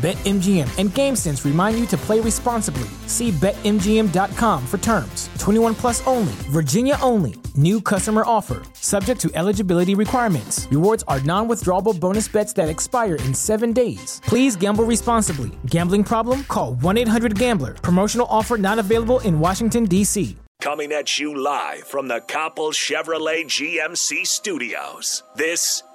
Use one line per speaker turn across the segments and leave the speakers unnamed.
BetMGM and GameSense remind you to play responsibly. See BetMGM.com for terms. 21 plus only, Virginia only. New customer offer, subject to eligibility requirements. Rewards are non withdrawable bonus bets that expire in seven days. Please gamble responsibly. Gambling problem? Call 1 800 Gambler. Promotional offer not available in Washington, D.C.
Coming at you live from the Coppel Chevrolet GMC studios. This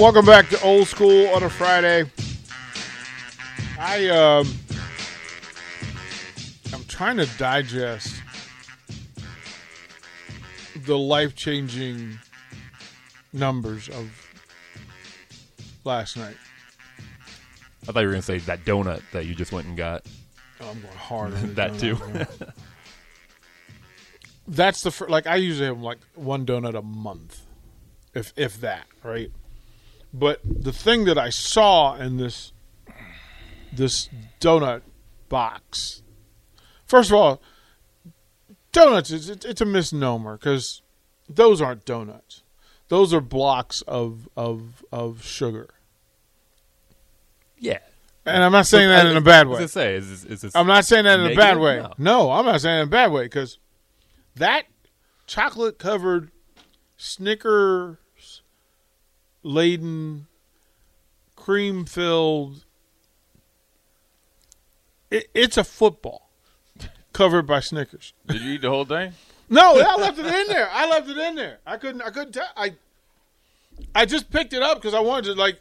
Welcome back to Old School on a Friday. I um I'm trying to digest the life-changing numbers of last night.
I thought you were going to say that donut that you just went and got.
Oh, I'm going hard. on
That too.
That's the fir- like I usually have like one donut a month, if if that, right? But the thing that I saw in this this donut box, first of all, donuts is it's, it's a misnomer because those aren't donuts; those are blocks of of of sugar.
Yeah.
And I'm not saying that in a bad way.
Say, is this, is this
I'm not saying that in a bad way.
No.
No. I'm not saying it in a bad way because that chocolate covered Snickers laden, cream filled. It, it's a football covered by Snickers.
Did you eat the whole thing?
No, I left it in there. I left it in there. I couldn't. I couldn't tell. I. I just picked it up because I wanted to like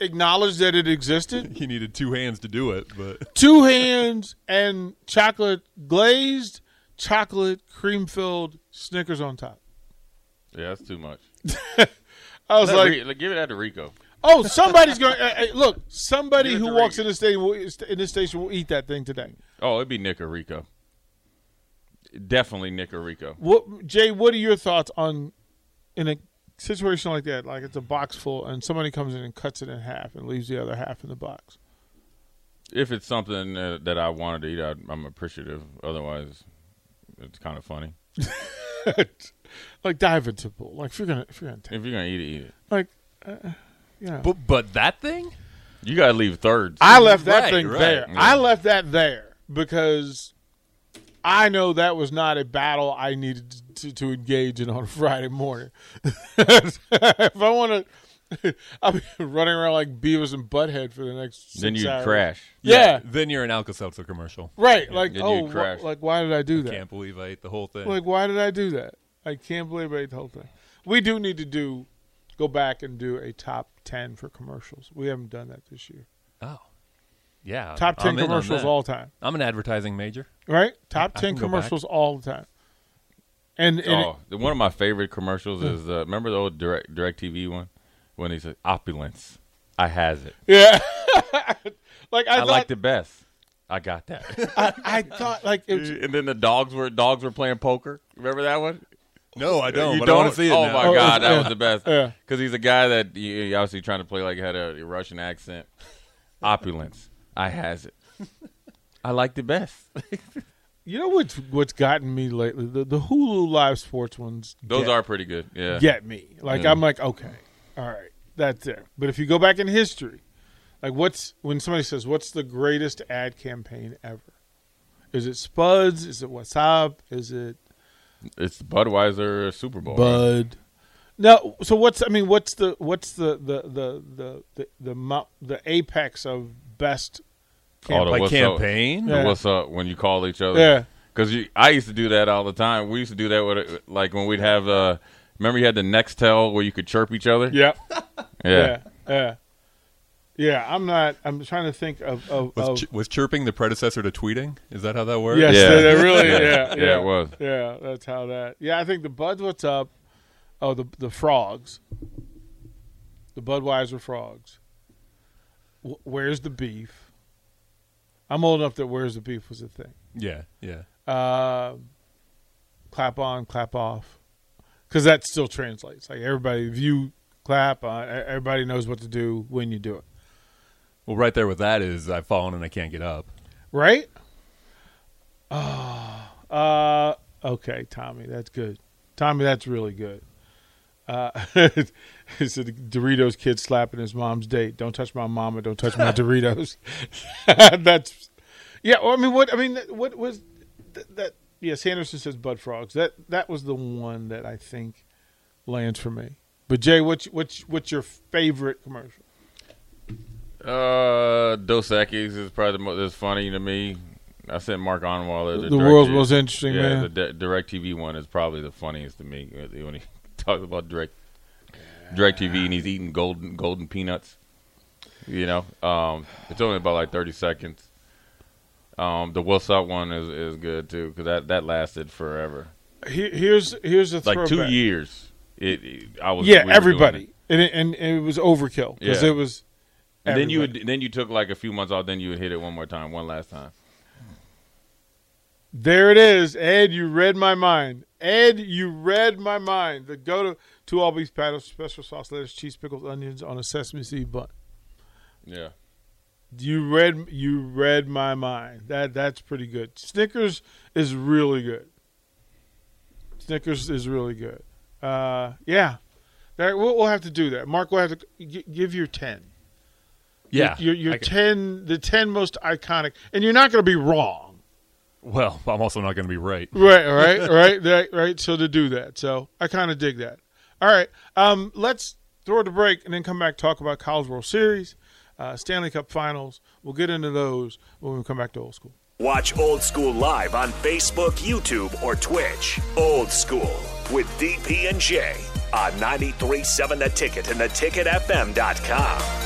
acknowledge that it existed.
He needed two hands to do it, but
two hands and chocolate glazed, chocolate cream filled Snickers on top.
Yeah, that's too much.
I was like,
like, give it that to Rico.
oh, somebody's going. Uh, uh, look, somebody who walks in the station will, in this station will eat that thing today.
Oh, it'd be Nick or Rico. Definitely Nick or Rico.
What, Jay? What are your thoughts on in a situation like that? Like it's a box full, and somebody comes in and cuts it in half and leaves the other half in the box.
If it's something that, that I wanted to eat, I'd, I'm appreciative. Otherwise, it's kind of funny.
like dive into pool. Like if you're gonna, if you're gonna take,
If you're gonna eat it, eat it.
like, uh, you know.
but but that thing.
You gotta leave thirds.
I left that
Right,
thing
right.
there.
Yeah.
I left that there because I know that was not a battle I needed to, to engage in on a Friday morning. if I want to, I'll be running around like Beavis and Butthead for the next.
then
six
you
hours.
crash.
Yeah,
Then you're an Alka-Seltzer commercial.
right. Like,
then
oh,
crash.
wh- like why did I do that?
I can't believe I ate the whole thing.
Like, why did I do that? I can't believe I ate the whole thing. We do need to do, go back and do a top ten for commercials. We haven't done that this year.
oh, yeah.
Top 10
I'm
commercials
that.
all time.
I'm an advertising major.
right? Top
I
ten
can
commercials all the time. And, and
Oh, the, one of my favorite commercials is uh, remember the old direct direct TV one when he said opulence. I has it.
yeah, like I,
I,
thought,
liked it best. I got that.
I, I thought like it was,
and then the dogs were dogs were playing poker. Remember that one?
No, I don't.
you
but
don't
I want to see it
Oh
now.
my
Oh,
god, that
yeah.
was the best.
Yeah.
Because he's a guy that he, he obviously trying to play like he had a Russian accent. Opulence. I has it. I liked it best.
you know what's what's gotten me lately? The the Hulu live sports ones.
Those
get,
are pretty good. Yeah.
get me. Like
Yeah.
I'm mm. like okay, all right, that's there. But if you go back in history, Like, what's when somebody says, "What's the greatest ad campaign ever?" Is it Spuds? Is it What's Up? Is it
It's Budweiser Super Bowl.
Bud? No. So what's I mean? What's the what's the the the the the the, the apex of best?
Oh, the
Like
what's
campaign?
Yeah.
what's up when you call each other?
Yeah.
Because I used to do that all the time. We used to do that with like when we'd have. Uh, remember, you had the Nextel where you could chirp each other.
Yeah.
yeah.
Yeah. Yeah. Yeah. I'm not. I'm trying to think of of.
Was,
of
ch- was chirping the predecessor to tweeting? Is that how that works?
yes,
Yeah.
they- they really. Yeah, yeah.
Yeah, it was.
Yeah, that's how that. Yeah, I think the Buds. What's up? Oh, the the frogs. The Budweiser frogs. Wh- Where's the beef? I'm old enough that where's the beef was a thing.
Yeah, yeah.
Uh, clap on, clap off, because that still translates. Like everybody, if you clap, uh, everybody knows what to do when you do it.
Well, right there with that is I've fallen and I can't get up.
Right? Oh, uh, okay, Tommy, that's good. Tommy, that's really good. Uh, it's a Doritos kid slapping his mom's date. Don't touch my mama. Don't touch my Doritos. that's yeah. Well, I mean, what I mean, what was that? That yeah, Sanderson says Bud Frogs. That that was the one that I think lands for me. But Jay, what's what's what's your favorite commercial?
Uh, Dos Equis is probably the most funny to me. I said Mark Onwaller.
The,
Direct
world's most interesting
yeah,
man.
the di- Direct TV one is probably the funniest to me when he talks about Direct Direct TV and he's eating golden golden peanuts. You know, um, it's only about like thirty seconds. Um, the What's Up one is, is good too because that, that lasted forever,
Here- here's here's a
like two years. It, it- I was
Yeah,
we
everybody,
it.
and it, and it was overkill because
Yeah.
it was.
And then you would then you took like a few months off. Then you would hit it one more time, one last time.
There it is, Ed. You read my mind, Ed. You read my mind. The go to two all beef patties, special sauce, lettuce, cheese, pickles, onions on a sesame seed bun.
Yeah.
You read you read my mind. That that's pretty good. Snickers is really good. Snickers is really good. Uh, yeah, that, we'll, we'll have to do that. Mark, we'll have to g- give your ten.
Yeah.
your, your
can-
ten, the ten most iconic, and you're not going to be wrong.
well, I'm also not going to be right.
Right, right, right, right, right. So to do that, so I kind of dig that. All right, um, let's throw it a break and then come back talk about College World Series, uh, Stanley Cup Finals. We'll get into those when we come back to old school.
Watch Old School live on Facebook, YouTube, or Twitch. Old School with DP and J on 93.7 The Ticket and theticketfm.com.